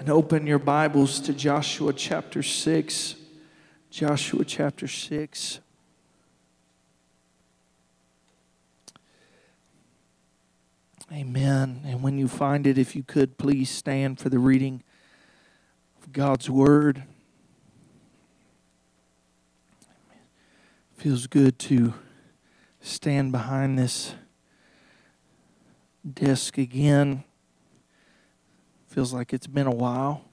and open your Bibles to Joshua chapter 6. Joshua chapter 6. Amen. And when you find it, if you could, please stand for the reading of God's Word. Feels good to stand behind this desk again. Feels like it's been a while.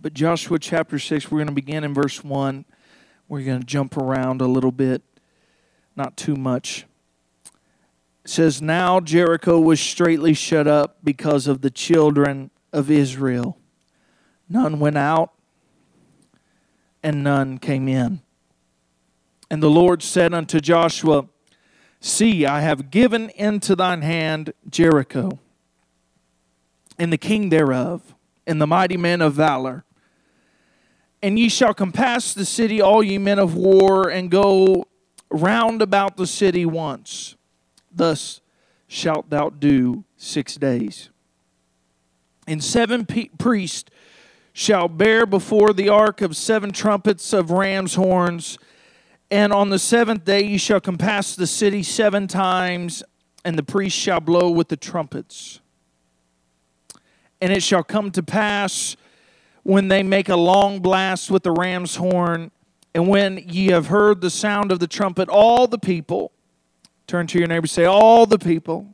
But Joshua chapter 6, we're going to begin in verse 1. We're going to jump around a little bit, not too much. It says, Now Jericho was straightly shut up because of the children of Israel. None went out, and none came in. And the Lord said unto Joshua, See, I have given into thine hand Jericho, and the king thereof, and the mighty men of valor. And ye shall compass the city, all ye men of war, and go round about the city once. Thus shalt thou do six days. And seven priests shall bear before the ark of seven trumpets of ram's horns. And on the seventh day ye shall compass the city seven times, and the priest shall blow with the trumpets. And it shall come to pass when they make a long blast with the ram's horn, and when ye have heard the sound of the trumpet, all the people, turn to your neighbor, say, All the people,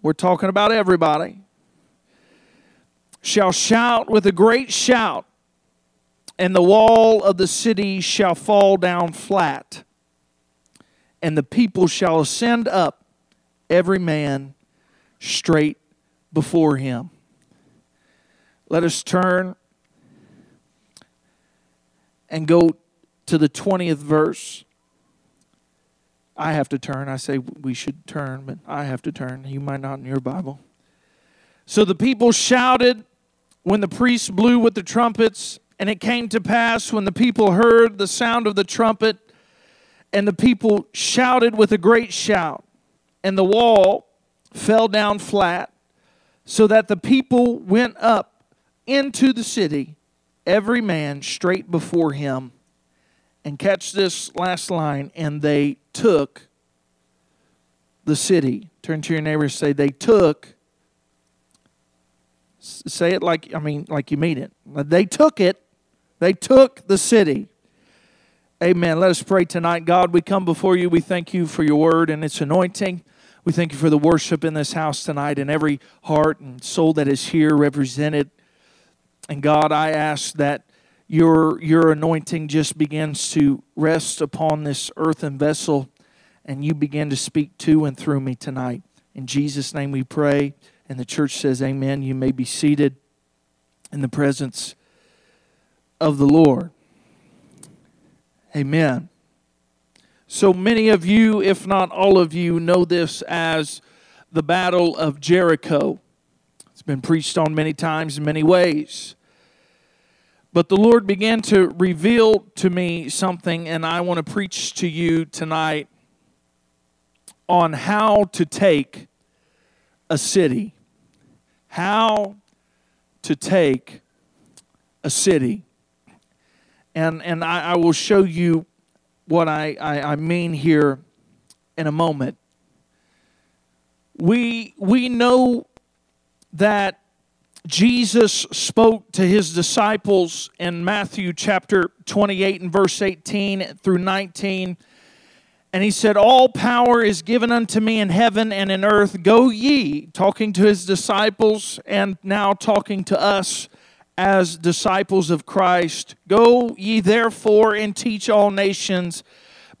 we're talking about everybody shall shout with a great shout, and the wall of the city shall fall down flat, and the people shall ascend up, every man straight before him. Let us turn and go to the 20th verse. I have to turn. I say we should turn, but I have to turn. You might not in your Bible. So the people shouted when the priests blew with the trumpets, and it came to pass when the people heard the sound of the trumpet, and the people shouted with a great shout, and the wall fell down flat, so that the people went up into the city, every man straight before him. And catch this last line, and they took the city. Turn to your neighbor and say, They took Say it like I mean like you mean it. Uh, they took it. They took the city. Amen. Let us pray tonight. God, we come before you. We thank you for your word and its anointing. We thank you for the worship in this house tonight and every heart and soul that is here represented. And God, I ask that your your anointing just begins to rest upon this earthen vessel and you begin to speak to and through me tonight. In Jesus' name we pray. And the church says, Amen. You may be seated in the presence of the Lord. Amen. So many of you, if not all of you, know this as the Battle of Jericho. It's been preached on many times in many ways. But the Lord began to reveal to me something, and I want to preach to you tonight on how to take a city how to take a city. And, and I, I will show you what I, I, I mean here in a moment. We, we know that Jesus spoke to his disciples in Matthew chapter 28 and verse 18 through 19 and he said, All power is given unto me in heaven and in earth. Go ye, talking to his disciples and now talking to us as disciples of Christ. Go ye therefore and teach all nations,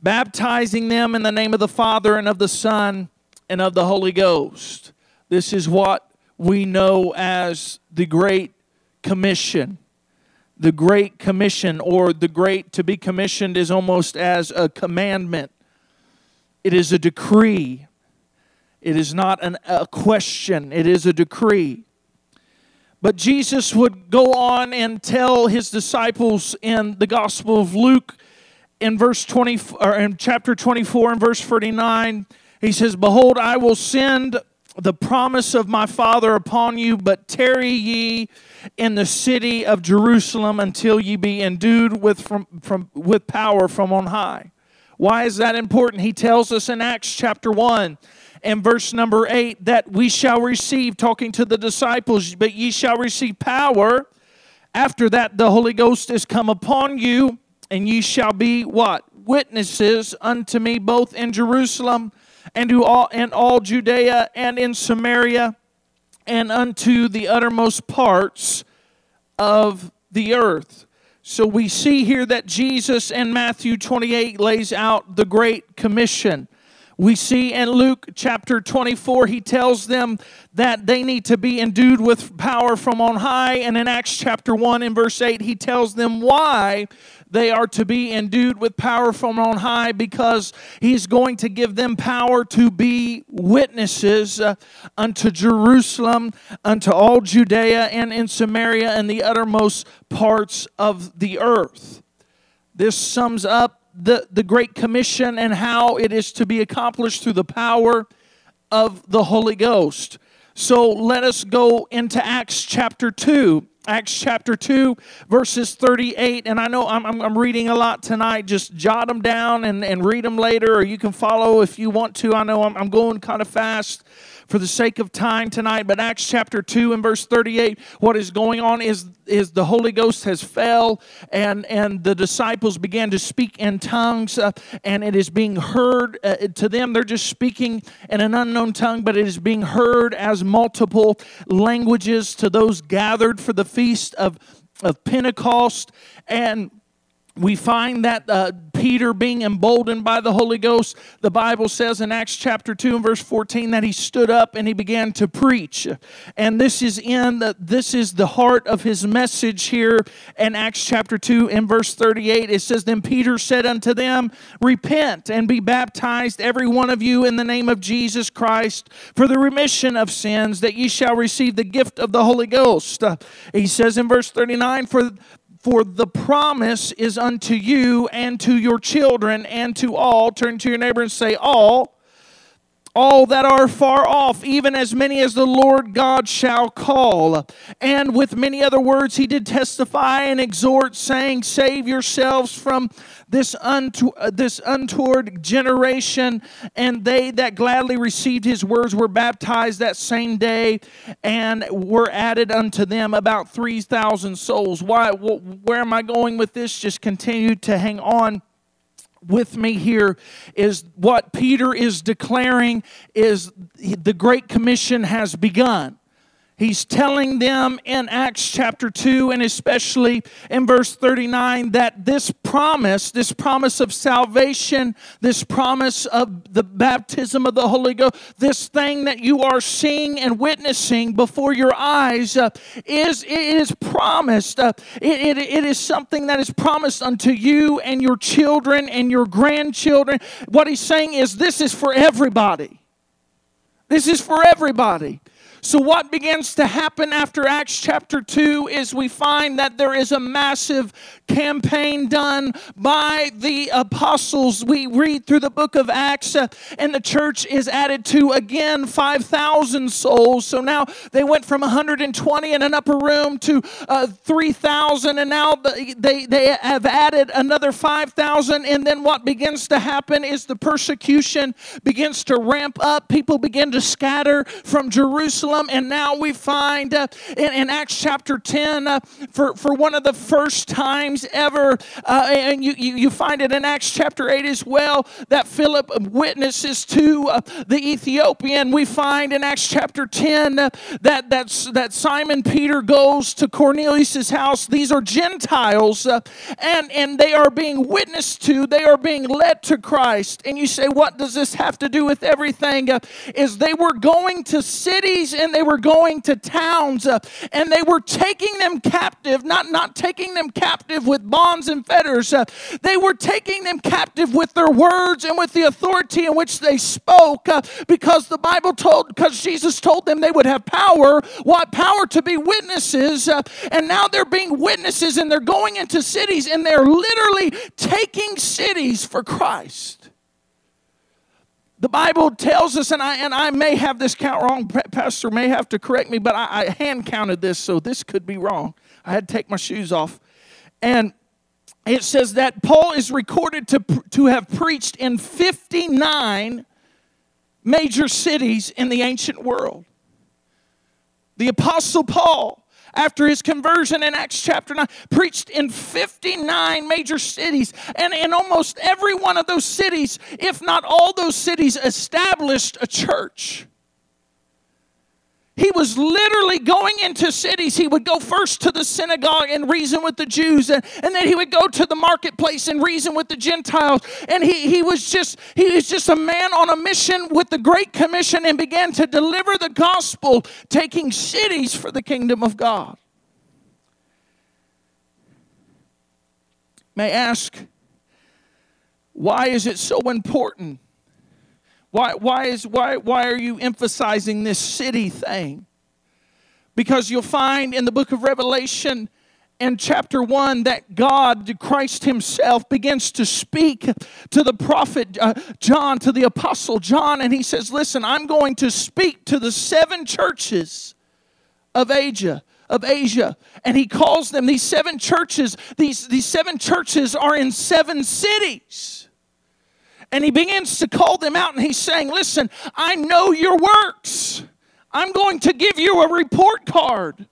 baptizing them in the name of the Father and of the Son and of the Holy Ghost. This is what we know as the Great Commission. The Great Commission, or the Great to be commissioned, is almost as a commandment it is a decree. It is not an, a question, it is a decree. But Jesus would go on and tell his disciples in the Gospel of Luke in verse 20 or in chapter 24 and verse 49 he says behold i will send the promise of my father upon you but tarry ye in the city of jerusalem until ye be endued with from, from with power from on high why is that important he tells us in acts chapter 1 and verse number 8 that we shall receive talking to the disciples but ye shall receive power after that the holy ghost is come upon you and ye shall be what? Witnesses unto me both in Jerusalem and to all in all Judea and in Samaria and unto the uttermost parts of the earth. So we see here that Jesus in Matthew 28 lays out the Great Commission. We see in Luke chapter 24, he tells them that they need to be endued with power from on high. And in Acts chapter 1, in verse 8, he tells them why they are to be endued with power from on high because he's going to give them power to be witnesses uh, unto Jerusalem, unto all Judea and in Samaria and the uttermost parts of the earth. This sums up the, the Great Commission and how it is to be accomplished through the power of the Holy Ghost. So let us go into Acts chapter 2. Acts chapter 2, verses 38. And I know I'm, I'm, I'm, reading a lot tonight. Just jot them down and, and read them later, or you can follow if you want to. I know I'm, I'm going kind of fast for the sake of time tonight, but Acts chapter 2 and verse 38, what is going on is, is the Holy Ghost has fell and, and the disciples began to speak in tongues uh, and it is being heard uh, to them. They're just speaking in an unknown tongue, but it is being heard as multiple languages to those gathered for the feast of, of Pentecost. And we find that uh, Peter, being emboldened by the Holy Ghost, the Bible says in Acts chapter 2 and verse 14 that he stood up and he began to preach. And this is in the, this is the heart of his message here in Acts chapter 2 and verse 38. It says, Then Peter said unto them, Repent and be baptized, every one of you, in the name of Jesus Christ, for the remission of sins, that ye shall receive the gift of the Holy Ghost. He says in verse 39, For for the promise is unto you and to your children and to all. Turn to your neighbor and say, All all that are far off, even as many as the Lord God shall call. And with many other words, he did testify and exhort, saying, Save yourselves from this, uh, this untoward generation. And they that gladly received his words were baptized that same day, and were added unto them about 3,000 souls. Why, where am I going with this? Just continue to hang on with me here is what Peter is declaring is the great commission has begun. He's telling them in Acts chapter 2 and especially in verse 39 that this promise, this promise of salvation, this promise of the baptism of the Holy Ghost, this thing that you are seeing and witnessing before your eyes uh, is it is promised. Uh, it, it, it is something that is promised unto you and your children and your grandchildren. What he's saying is this is for everybody. This is for everybody. So, what begins to happen after Acts chapter 2 is we find that there is a massive campaign done by the apostles. We read through the book of Acts, uh, and the church is added to again 5,000 souls. So now they went from 120 in an upper room to uh, 3,000, and now they, they have added another 5,000. And then what begins to happen is the persecution begins to ramp up. People begin to scatter from Jerusalem Jerusalem. And now we find uh, in, in, Acts chapter 10, uh, for, for one of the first times ever, uh, and you, you, you, find it in Acts chapter 8 as well, that Philip witnesses to uh, the Ethiopian. We find in Acts chapter 10 uh, that, that's, that Simon Peter goes to Cornelius' house. These are Gentiles, and, and they are being witnessed to, they are being led to Christ. And you say, what does this have to do with everything? is they were going to cities and they were going to towns uh, and they were taking them captive, not, not taking them captive with bonds and fetters. Uh, they were taking them captive with their words and with the authority in which they spoke uh, because the Bible told, because Jesus told them they would have power. What power to be witnesses? Uh, and now they're being witnesses and they're going into cities and they're literally taking cities for Christ. The Bible tells us, and I, and I may have this count wrong, Pastor may have to correct me, but I, I hand counted this, so this could be wrong. I had to take my shoes off. And it says that Paul is recorded to, to have preached in 59 major cities in the ancient world. The Apostle Paul after his conversion in Acts chapter 9, preached in 59 major cities. And in almost every one of those cities, if not all those cities, established a church. He was literally going into cities. He would go first to the synagogue and reason with the Jews, and, and then he would go to the marketplace and reason with the Gentiles. And he, he was just he was just a man on a mission with the Great Commission and began to deliver the gospel, taking cities for the kingdom of God. May I ask, why is it so important? Why, why, is, why, why are you emphasizing this city thing? Because you'll find in the book of Revelation in chapter 1 that God, Christ Himself, begins to speak to the prophet uh, John, to the apostle John, and he says, Listen, I'm going to speak to the seven churches of Asia. Of Asia, and he calls them these seven churches. These, these seven churches are in seven cities. And he begins to call them out and he's saying, Listen, I know your works. I'm going to give you a report card.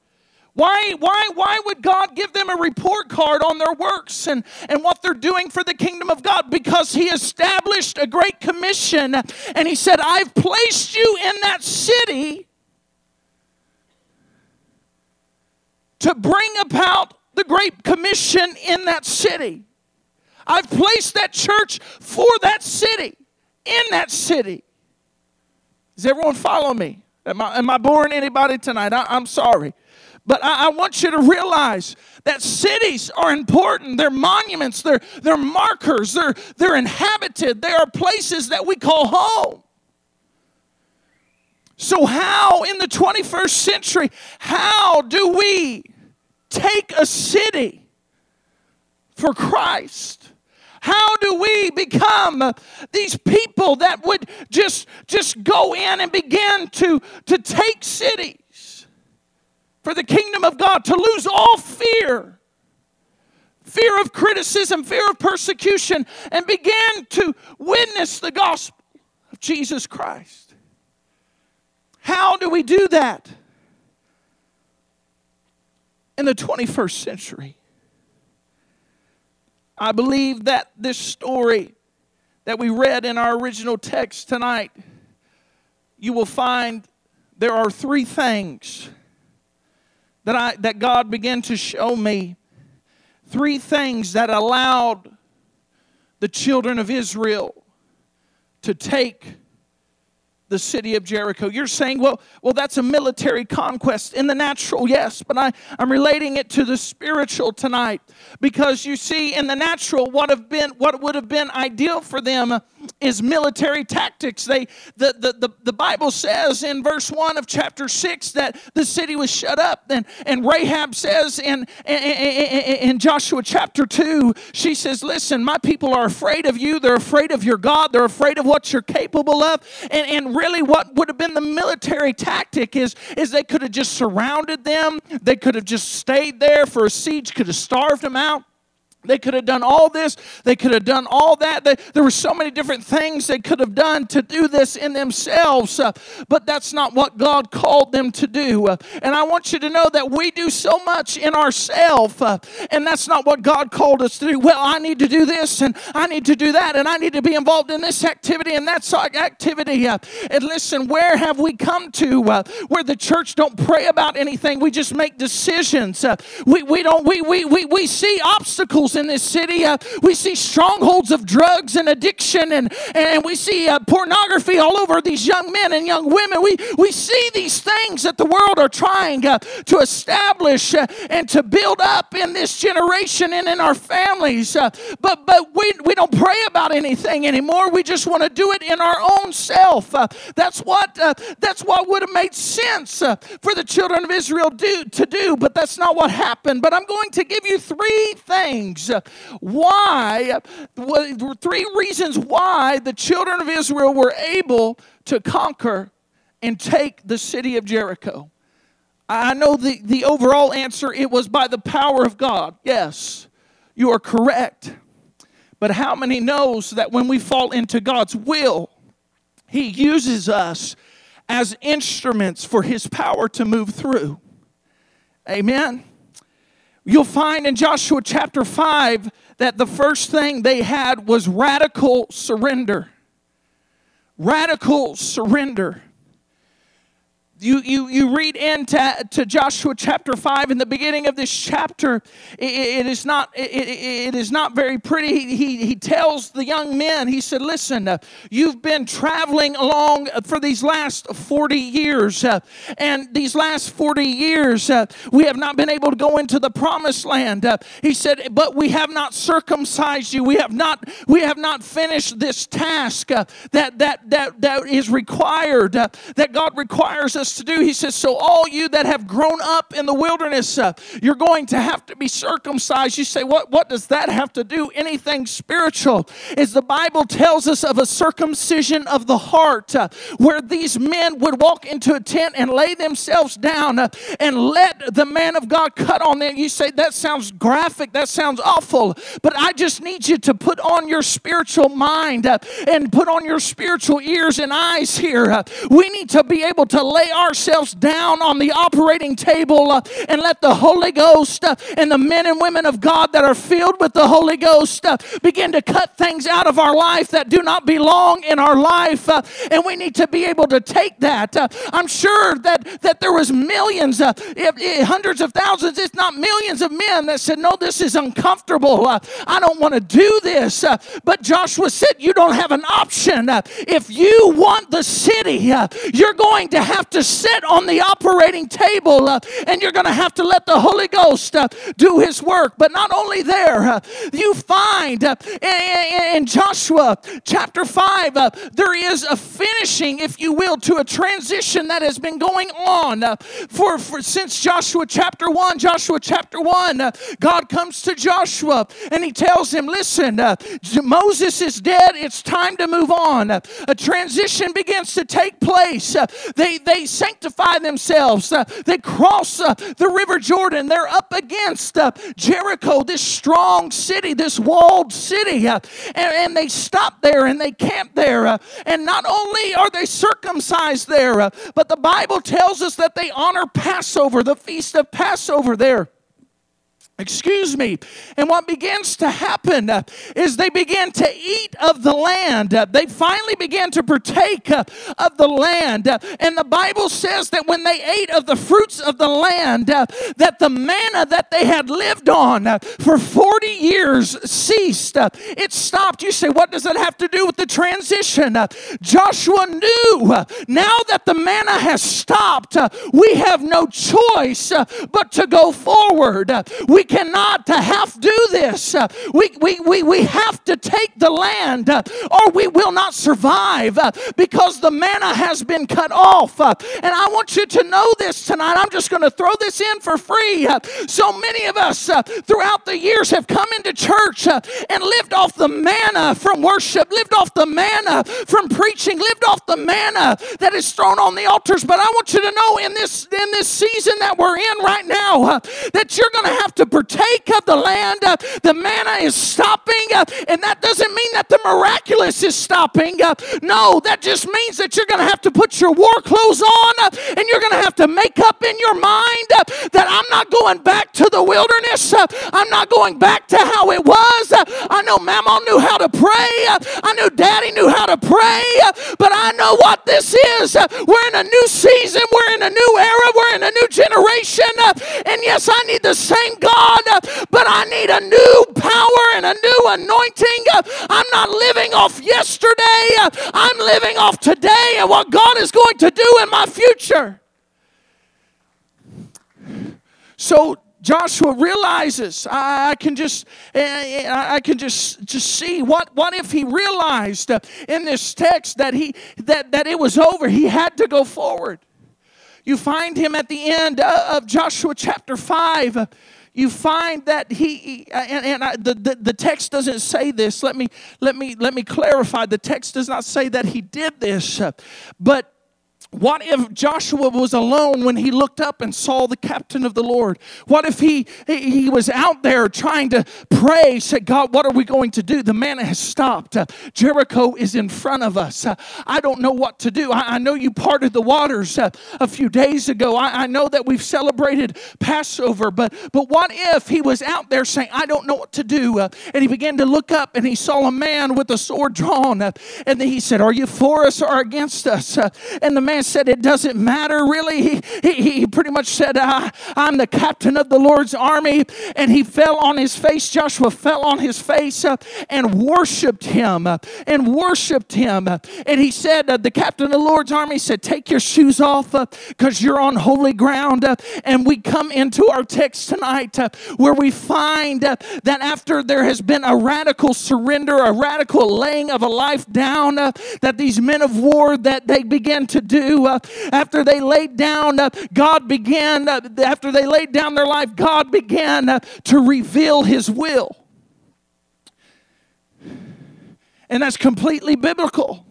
Why, why, why would God give them a report card on their works and, and what they're doing for the kingdom of God? Because He established a great commission and He said, I've placed you in that city to bring about the great commission in that city. I've placed that church for that city, in that city. Does everyone follow me? Am I, am I boring anybody tonight? I, am sorry. But I, I, want you to realize that cities are important. They're monuments, they're, they're markers, they're, they're inhabited, they are places that we call home. So, how in the 21st century, how do we take a city for Christ? How do we become these people that would just, just go in and begin to, to take cities for the kingdom of God, to lose all fear? Fear of criticism, fear of persecution, and begin to witness the gospel of Jesus Christ. How do we do that in the 21st century? I believe that this story that we read in our original text tonight, you will find there are three things that, I, that God began to show me. Three things that allowed the children of Israel to take the city of Jericho. You're saying, well, well, that's a military conquest. In the natural, yes, but I, I'm relating it to the spiritual tonight. Because you see, in the natural, what have been what would have been ideal for them is military tactics. They the, the, the, the Bible says in verse 1 of chapter 6 that the city was shut up. And, and Rahab says in, in, in Joshua chapter 2, she says, Listen, my people are afraid of you, they're afraid of your God, they're afraid of what you're capable of. And, and really what would have been the military tactic is, is they could have just surrounded them. They could have just stayed there for a siege, could have starved them out. They could have done all this. They could have done all that. They, there were so many different things they could have done to do this in themselves, uh, but that's not what God called them to do. Uh, and I want you to know that we do so much in ourselves, uh, and that's not what God called us to do. Well, I need to do this, and I need to do that, and I need to be involved in this activity and that activity. Uh, and listen, where have we come to uh, where the church don't pray about anything? We just make decisions. Uh, we, we don't. We, we we we see obstacles in this city. Uh, we see strongholds of drugs and addiction, and, and we see uh, pornography all over these young men and young women. We, we see these things that the world are trying uh, to establish uh, and to build up in this generation and in our families. Uh, but but we, we don't pray about anything anymore. We just want to do it in our own self. Uh, that's what that's what would have made sense for the children of Israel do, to do, but that's not what happened. But I'm going to give you three things why, three reasons why the children of Israel were able to conquer and take the city of Jericho. I know the, the overall answer it was by the power of God. Yes, you are correct. But how many knows that when we fall into God's will, He uses us as instruments for His power to move through? Amen. You'll find in Joshua chapter 5 that the first thing they had was radical surrender. Radical surrender you, you, you read into to Joshua chapter 5 in the beginning of this chapter it, it is not it, it is not very pretty. He, he, he, tells the young men he said listen uh, you've been traveling along for these last 40 years uh, and these last 40 years uh, we have not been able to go into the promised land. Uh, he said but we have not circumcised you. We have not we have not finished this task uh, that that that that is required uh, that God requires us us to do. He says, So, all you that have grown up in the wilderness, uh, you're going to have to be circumcised. You say, what, what does that have to do? Anything spiritual? Is the Bible tells us of a circumcision of the heart uh, where these men would walk into a tent and lay themselves down uh, and let the man of God cut on them. You say, That sounds graphic, that sounds awful, but I just need you to put on your spiritual mind uh, and put on your spiritual ears and eyes here. Uh, we need to be able to lay ourselves down on the operating table uh, and let the Holy Ghost uh, and the men and women of God that are filled with the Holy Ghost uh, begin to cut things out of our life that do not belong in our life. Uh, and we need to be able to take that. Uh, I'm sure that, that there was millions, uh, if, if hundreds of thousands, if not millions of men that said, no, this is uncomfortable. I don't want to do this. but Joshua said, you don't have an option. if you want the city, you're going to have to sit on the operating table uh, and you're going to have to let the Holy Ghost uh, do his work. But not only there, uh, you find uh, in, in, Joshua chapter 5, uh, there is a finishing, if you will, to a transition that has been going on uh, for, for since Joshua chapter 1. Joshua chapter 1, God comes to Joshua and he tells him, Listen, Moses is dead, it's time to move on. a transition begins to take place. they, they sanctify themselves. Uh, they cross uh, the River Jordan. They're up against uh, Jericho, this strong city, this walled city. Uh, and, and, they stop there and they camp there. Uh, and not only are they circumcised there, uh, but the Bible tells us that they honor Passover, the feast of Passover there. Excuse me. And what begins to happen uh, is they begin to eat of the land. Uh, they finally began to partake uh, of the land. Uh, and the Bible says that when they ate of the fruits of the land, uh, that the manna that they had lived on uh, for 40 years ceased. it stopped. You say, what does that have to do with the transition? Joshua knew now that the manna has stopped, we have no choice but to go forward. we cannot half do this. Uh, we, we, we, we have to take the land uh, or we will not survive uh, because the manna has been cut off. And I want you to know this tonight. I'm just going to throw this in for free. So many of us throughout the years have come into church and lived off the manna from worship, lived off the manna from preaching, lived off the manna that is thrown on the altars. But I want you to know in this in this season that we're in right now that you're going to have to partake of the land. Uh, the manna is stopping, uh, and that doesn't mean that the miraculous is stopping. Uh, no, that just means that you're going to have to put your war clothes on uh, and you're going to have to make up in your mind uh, that I'm not going back to the wilderness. Uh, I'm not going back to how it was. I know Mama knew how to pray. I knew Daddy knew how to pray. But I know what this is. We're in a new season. We're in a new era. We're in a new generation. Yes, I need the same God, but I need a new power and a new anointing. I'm not living off yesterday, I'm living off today and what God is going to do in my future. So Joshua realizes I, can just eh, eh, I can just just see what what if he realized uh, in this text that he that that it was over he had to go forward. You find him at the end uh, of Joshua chapter 5 you find that he and, and I, the, the, the text doesn't say this. Let me let me let me clarify. The text does not say that he did this. Uh, but what if Joshua was alone when he looked up and saw the captain of the Lord? What if he, he was out there trying to pray, said, God, what are we going to do? The man has stopped. Uh, Jericho is in front of us. Uh, I don't know what to do. I, I know you parted the waters uh, a few days ago. I, I, know that we've celebrated Passover, but, but what if he was out there saying, I don't know what to do? Uh, and he began to look up and he saw a man with a sword drawn. And then he said, Are you for us or against us? Uh, and the man man said, It doesn't matter, really. He, he, he pretty much said, I'm the captain of the Lord's army. And he fell on his face. Joshua fell on his face uh, and worshiped him uh, and worshiped him. And he said, uh, The captain of the Lord's army said, Take your shoes off because you're on holy ground. And we come into our text tonight where we find that after there has been a radical surrender, a radical laying of a life down, that these men of war that they began to do uh, after they laid down, uh, God began, uh, after they laid down their life, God began to reveal His will. And that's completely biblical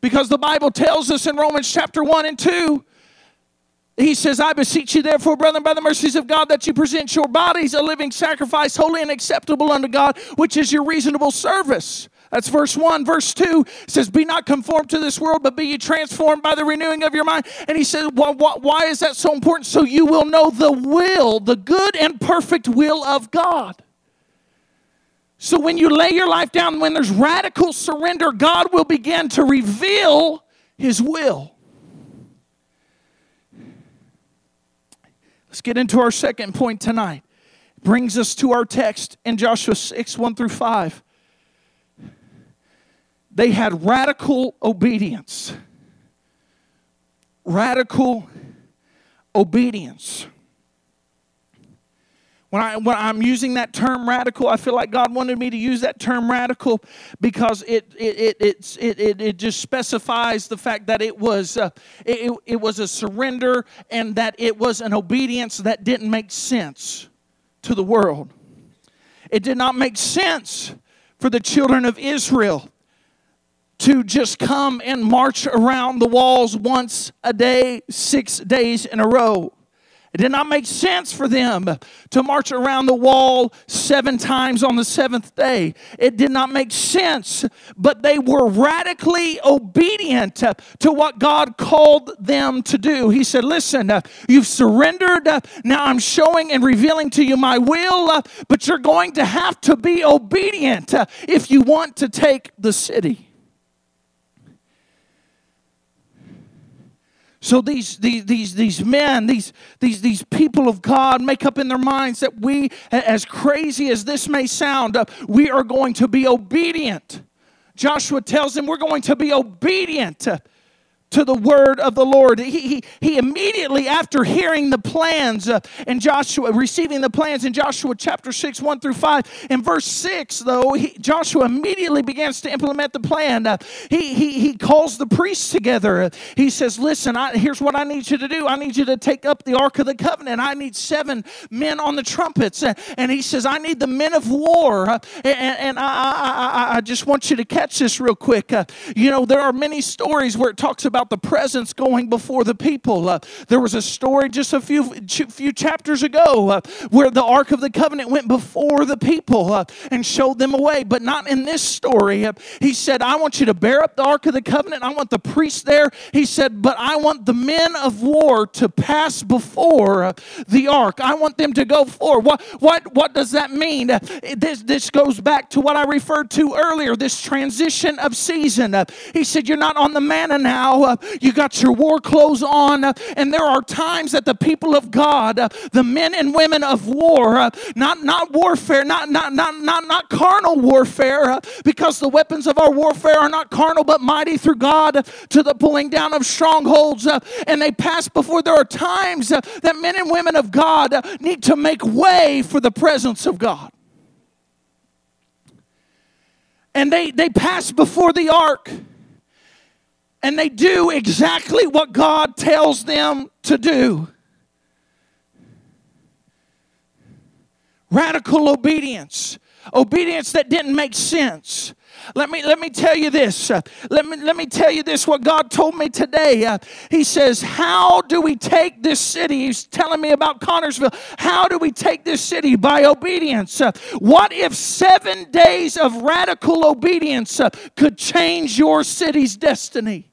because the Bible tells us in Romans chapter 1 and 2 he says, I beseech you, therefore, brethren, by the mercies of God, that you present your bodies a living sacrifice, holy and acceptable unto God, which is your reasonable service. That's verse 1. Verse 2 says, Be not conformed to this world, but be ye transformed by the renewing of your mind. And he said, why, why, why is that so important? So you will know the will, the good and perfect will of God. So when you lay your life down, when there's radical surrender, God will begin to reveal his will. Let's get into our second point tonight. Brings us to our text in Joshua 6 1 through 5 they had radical obedience. Radical obedience. When, I, when I'm using that term radical, I feel like God wanted me to use that term radical because it, it, it, it, it, it just specifies the fact that it was, uh, it, it was a surrender and that it was an obedience that didn't make sense to the world. It did not make sense for the children of Israel to just come and march around the walls once a day, six days in a row. It did not make sense for them to march around the wall seven times on the seventh day. It did not make sense, but they were radically obedient to what God called them to do. He said, Listen, you've surrendered. Now I'm showing and revealing to you my will, but you're going to have to be obedient if you want to take the city. So these, these, these, these men, these, these, these people of God make up in their minds that we, as crazy as this may sound, uh, we are going to be obedient. Joshua tells them we're going to be obedient to the word of the Lord. He, he, he immediately, after hearing the plans uh, in Joshua, receiving the plans in Joshua chapter 6, 1 through 5, in verse 6, though, he, Joshua immediately begins to implement the plan. Uh, he, he, he calls the priests together. He says, Listen, I, here's what I need you to do. I need you to take up the Ark of the Covenant. I need seven men on the trumpets. Uh, and he says, I need the men of war. Uh, and, and I, I, I, I, just want you to catch this real quick. Uh, you know, there are many stories where it talks about about the presence going before the people. Uh, there was a story just a few few chapters ago uh, where the Ark of the Covenant went before the people uh, and showed them a way, but not in this story. Uh, he said, "I want you to bear up the Ark of the Covenant. I want the priests there." He said, "But I want the men of war to pass before uh, the Ark. I want them to go forward." What what what does that mean? Uh, this this goes back to what I referred to earlier. This transition of season. he said, "You're not on the manna now." You got your war clothes on, and there are times that the people of God, the men and women of war, not not warfare, not not not not not carnal warfare, because the weapons of our warfare are not carnal but mighty through God to the pulling down of strongholds, and they pass before. There are times that men and women of God need to make way for the presence of God. And they, they pass before the ark and they do exactly what God tells them to do. Radical obedience, obedience that didn't make sense, let me let me tell you this. Let me let me tell you this. What God told me today. He says, "How do we take this city?" He's telling me about Connersville. How do we take this city by obedience? What if seven days of radical obedience could change your city's destiny?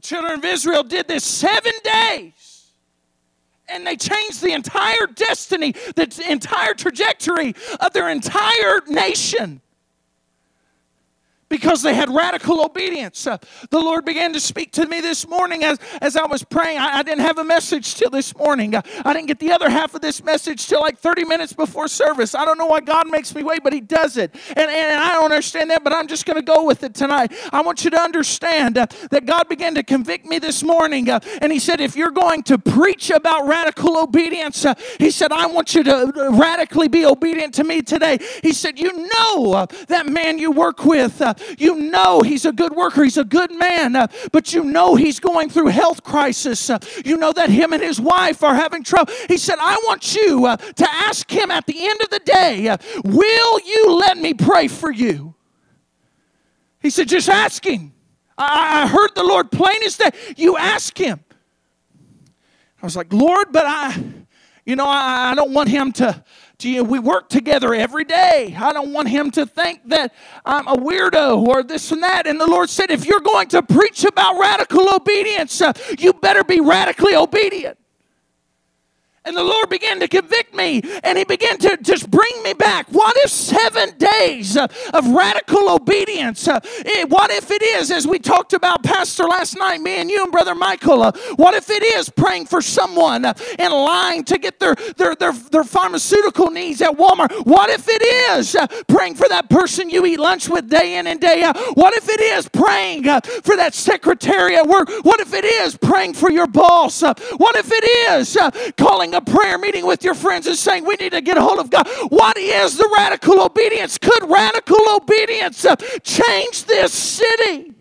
Children of Israel did this seven days. And they changed the entire destiny, the entire trajectory of their entire nation because they had radical obedience. Uh, the Lord began to speak to me this morning as, as I was praying. I, I didn't have a message till this morning. Uh, I didn't get the other half of this message till like 30 minutes before service. I don't know why God makes me wait, but He does it. And, and I don't understand that, but I'm just going to go with it tonight. I want you to understand uh, that God began to convict me this morning. Uh, and He said, if you're going to preach about radical obedience, uh, He said, I want you to uh, radically be obedient to me today. He said, You know that man you work with you know he's a good worker, he's a good man, uh, but you know he's going through health crisis. Uh, you know that him and his wife are having trouble. He said, I want you uh, to ask him at the end of the day, Will you let me pray for you? He said, Just ask him. I, I heard the Lord plain as day. You ask him. I was like, Lord, but I, you know, I, I don't want him to we work together every day. I don't want him to think that I'm a weirdo or this and that. And the Lord said, if you're going to preach about radical obedience, uh, you better be radically obedient. And the Lord began to convict me and He began to just bring me back. What if seven days of radical obedience? Uh, what if it is, as we talked about, Pastor, last night, me and you and Brother Michael, uh, what if it is praying for someone uh, in line to get their, their, their, their pharmaceutical needs at Walmart? What if it is praying for that person you eat lunch with day in and day out? What if it is praying for that secretary at work? What if it is praying for your boss? What if it is calling a prayer meeting with your friends and saying, We need to get a hold of God. What is the radical obedience? Could radical obedience uh, change this city?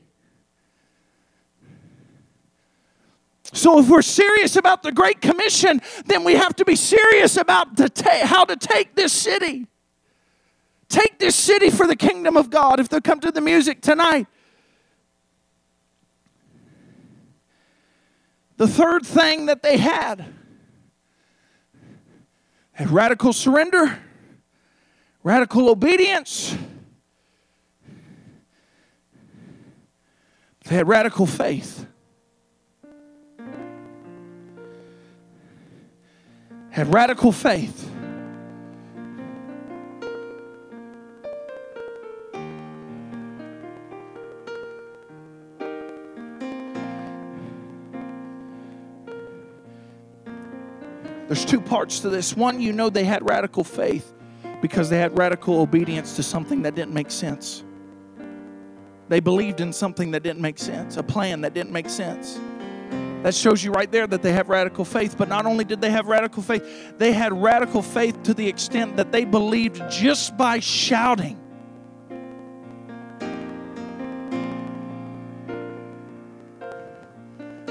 So, if we're serious about the Great Commission, then we have to be serious about ta- how to take this city. Take this city for the kingdom of God. If they'll come to the music tonight, the third thing that they had had radical surrender, radical obedience. They had radical faith. Had radical faith. There's two parts to this. One, you know they had radical faith because they had radical obedience to something that didn't make sense. They believed in something that didn't make sense, a plan that didn't make sense. That shows you right there that they have radical faith. But not only did they have radical faith, they had radical faith to the extent that they believed just by shouting.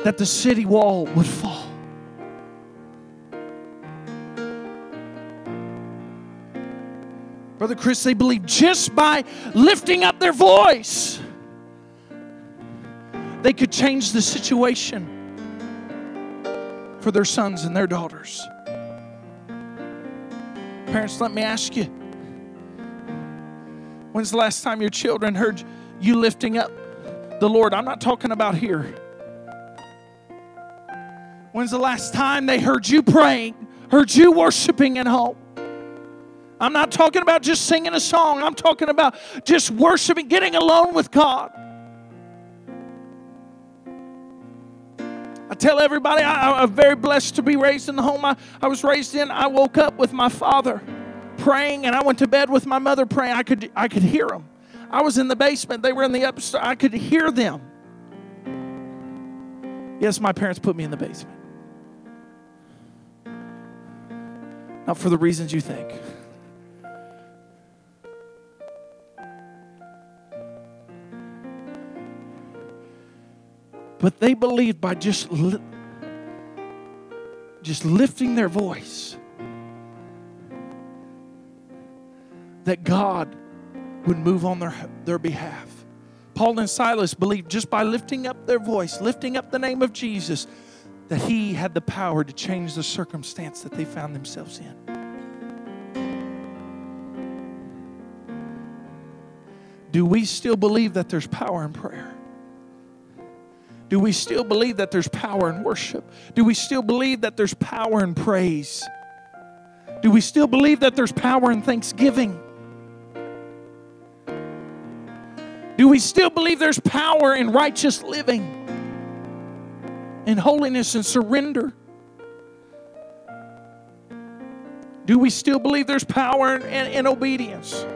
That the city wall would fall. Brother Chris, they believe just by lifting up their voice, they could change the situation for their sons and their daughters. Parents, let me ask you when's the last time your children heard you lifting up the Lord? I'm not talking about here. When's the last time they heard you praying, heard you worshiping at home? I'm not talking about just singing a song. I'm talking about just worshiping, getting alone with God. I tell everybody I, am very blessed to be raised in the home I, I was raised in. I woke up with my father praying, and I went to bed with my mother praying. I could, I could hear them. I was in the basement, they were in the upstairs. I could hear them. Yes, my parents put me in the basement. Not for the reasons you think. But they believed by just, li- just lifting their voice that God would move on their, their behalf. Paul and Silas believed just by lifting up their voice, lifting up the name of Jesus, that he had the power to change the circumstance that they found themselves in. Do we still believe that there's power in prayer? Do we still believe that there's power in worship? Do we still believe that there's power in praise? Do we still believe that there's power in thanksgiving? Do we still believe there's power in righteous living, in holiness and surrender? Do we still believe there's power in, in, in obedience?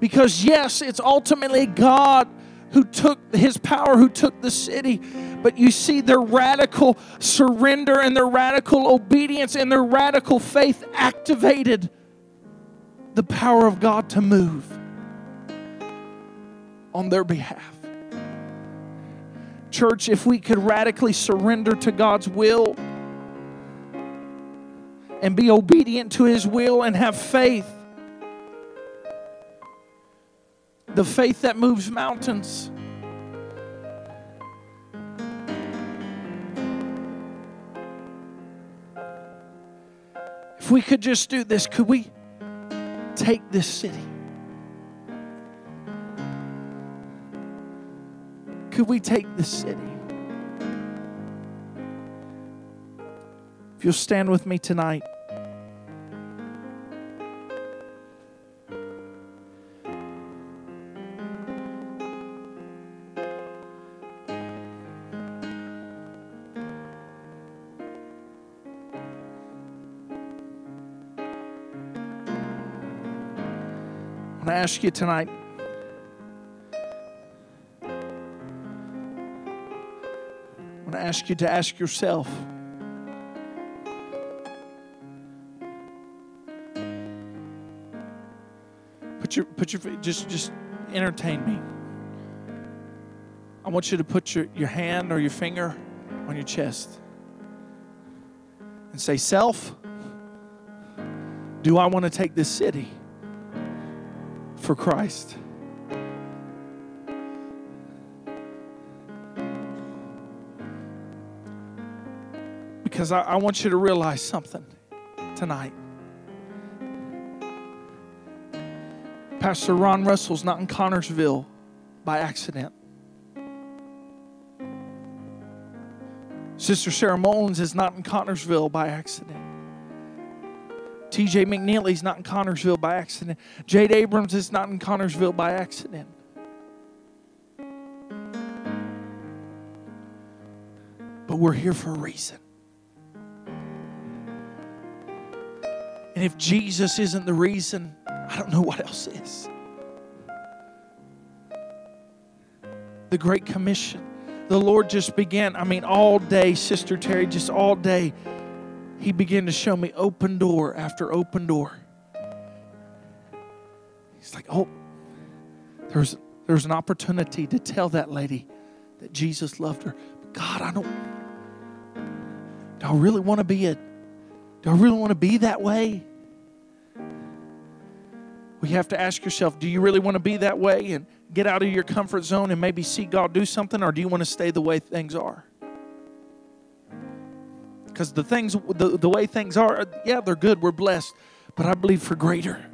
Because, yes, it's ultimately God who took his power, who took the city. But you see their radical surrender and their radical obedience and their radical faith activated the power of God to move on their behalf. Church, if we could radically surrender to God's will and be obedient to His will and have faith, the faith that moves mountains. If we could just do this, could we take this city? Could we take this city? If you'll stand with me tonight. Ask you tonight I want to ask you to ask yourself put your put your just just entertain me. I want you to put your, your hand or your finger on your chest and say self do I want to take this city for Christ. Because I, I want you to realize something tonight. Pastor Ron Russell's not in Connersville by accident. Sister Sarah Mullins is not in Connersville by accident. TJ McNeely's not in Connersville by accident. Jade Abrams is not in Connersville by accident. But we're here for a reason. And if Jesus isn't the reason, I don't know what else is. The Great Commission. The Lord just began, I mean, all day, Sister Terry, just all day he began to show me open door after open door. He's like, oh, there's there's an opportunity to tell that lady that Jesus loved her. But God, I don't. Do I really want to be a? Do I really want to be that way? We have to ask yourself, do you really want to be that way and get out of your comfort zone and maybe see God do something, or do you want to stay the way things are? because the things, the, the way things are, yeah, they're good, we're blessed, but I believe for greater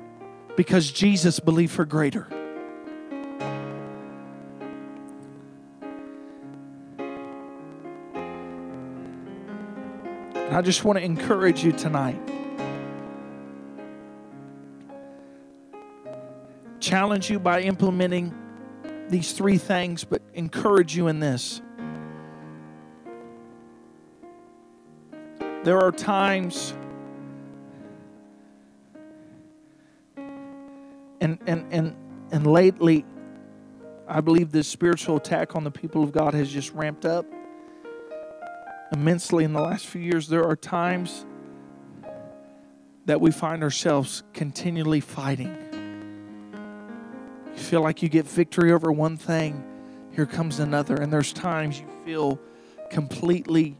because Jesus believed for greater. And I just want to encourage you tonight. Challenge you by implementing these three things, but encourage you in this. There are times and and and and lately I believe this spiritual attack on the people of God has just ramped up immensely in the last few years. There are times that we find ourselves continually fighting. You feel like you get victory over one thing, here comes another. And there's times you feel completely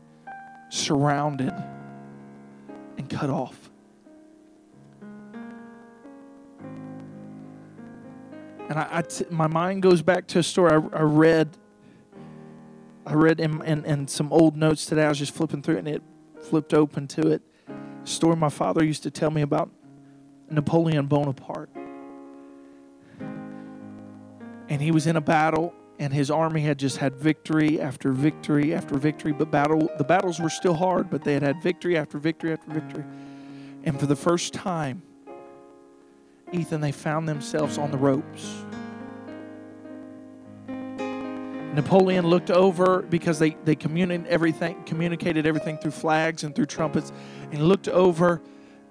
surrounded and cut off. And I, I t- my mind goes back to a story I, I read. I read in, in, in, some old notes today. I was just flipping through it and it flipped open to it. A story my father used to tell me about Napoleon Bonaparte. And he was in a battle and his army had just had victory after victory after victory but battle the battles were still hard but they had had victory after victory after victory. And for the first time ethan they found themselves on the ropes. Napoleon looked over because they, they communicated everything communicated everything through flags and through trumpets and looked over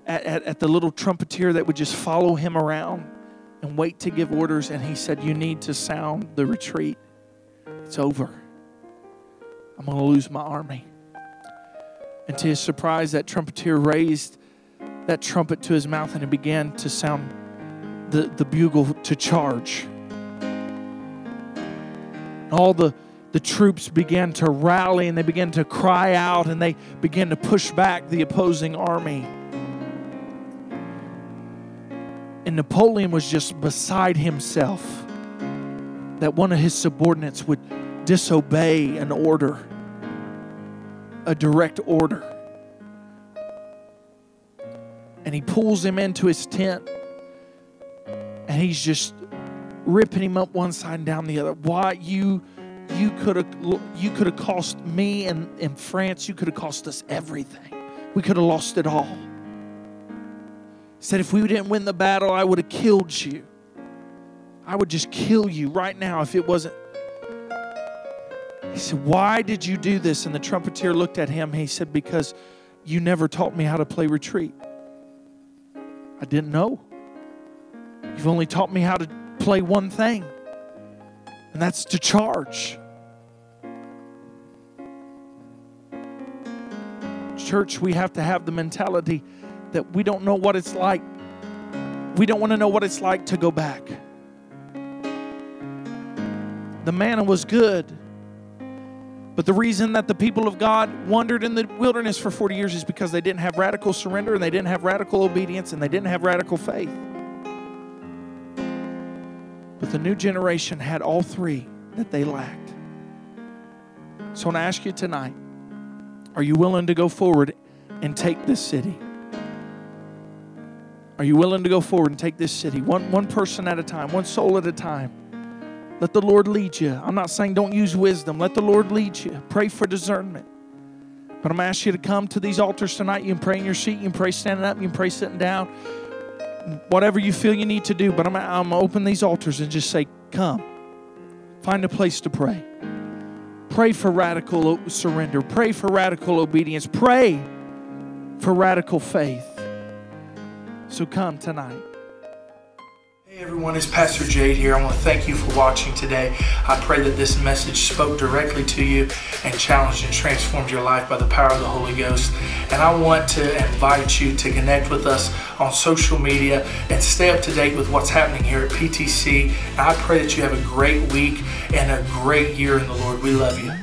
at, at, at the little trumpeter that would just follow him around and wait to give orders. And he said, You need to sound the retreat. It's over. I'm going to lose my army. And to his surprise, that trumpeter raised that trumpet to his mouth and he began to sound the, the bugle to charge. All the, the troops began to rally and they began to cry out and they began to push back the opposing army. And Napoleon was just beside himself that one of his subordinates would disobey an order, a direct order. And he pulls him into his tent and he's just ripping him up one side and down the other. Why you you could have you could have cost me and in France, you could have cost us everything. We could have lost it all said, If we didn't win the battle, I would have killed you. I would just kill you right now if it wasn't. He said, Why did you do this? And the trumpeter looked at him. He said, Because you never taught me how to play retreat. I didn't know. You've only taught me how to play one thing, and that's to charge. Church, we have to have the mentality that we don't know what it's like. We don't want to know what it's like to go back. The manna was good. But the reason that the people of God wandered in the wilderness for 40 years is because they didn't have radical surrender and they didn't have radical obedience and they didn't have radical faith. But the new generation had all three that they lacked. So I want to ask you tonight are you willing to go forward and take this city? Are you willing to go forward and take this city one, one person at a time, one soul at a time? Let the Lord lead you. I'm not saying don't use wisdom. Let the Lord lead you. Pray for discernment. But I'm going to ask you to come to these altars tonight. You can pray in your seat. You can pray standing up. You can pray sitting down. Whatever you feel you need to do. But I'm, I'm going to open these altars and just say, come. Find a place to pray. Pray for radical surrender. Pray for radical obedience. Pray for radical faith. So come tonight. Hey everyone, it's Pastor Jade here. I want to thank you for watching today. I pray that this message spoke directly to you and challenged and transformed your life by the power of the Holy Ghost. And I want to invite you to connect with us on social media and stay up to date with what's happening here at PTC. And I pray that you have a great week and a great year in the Lord. We love you.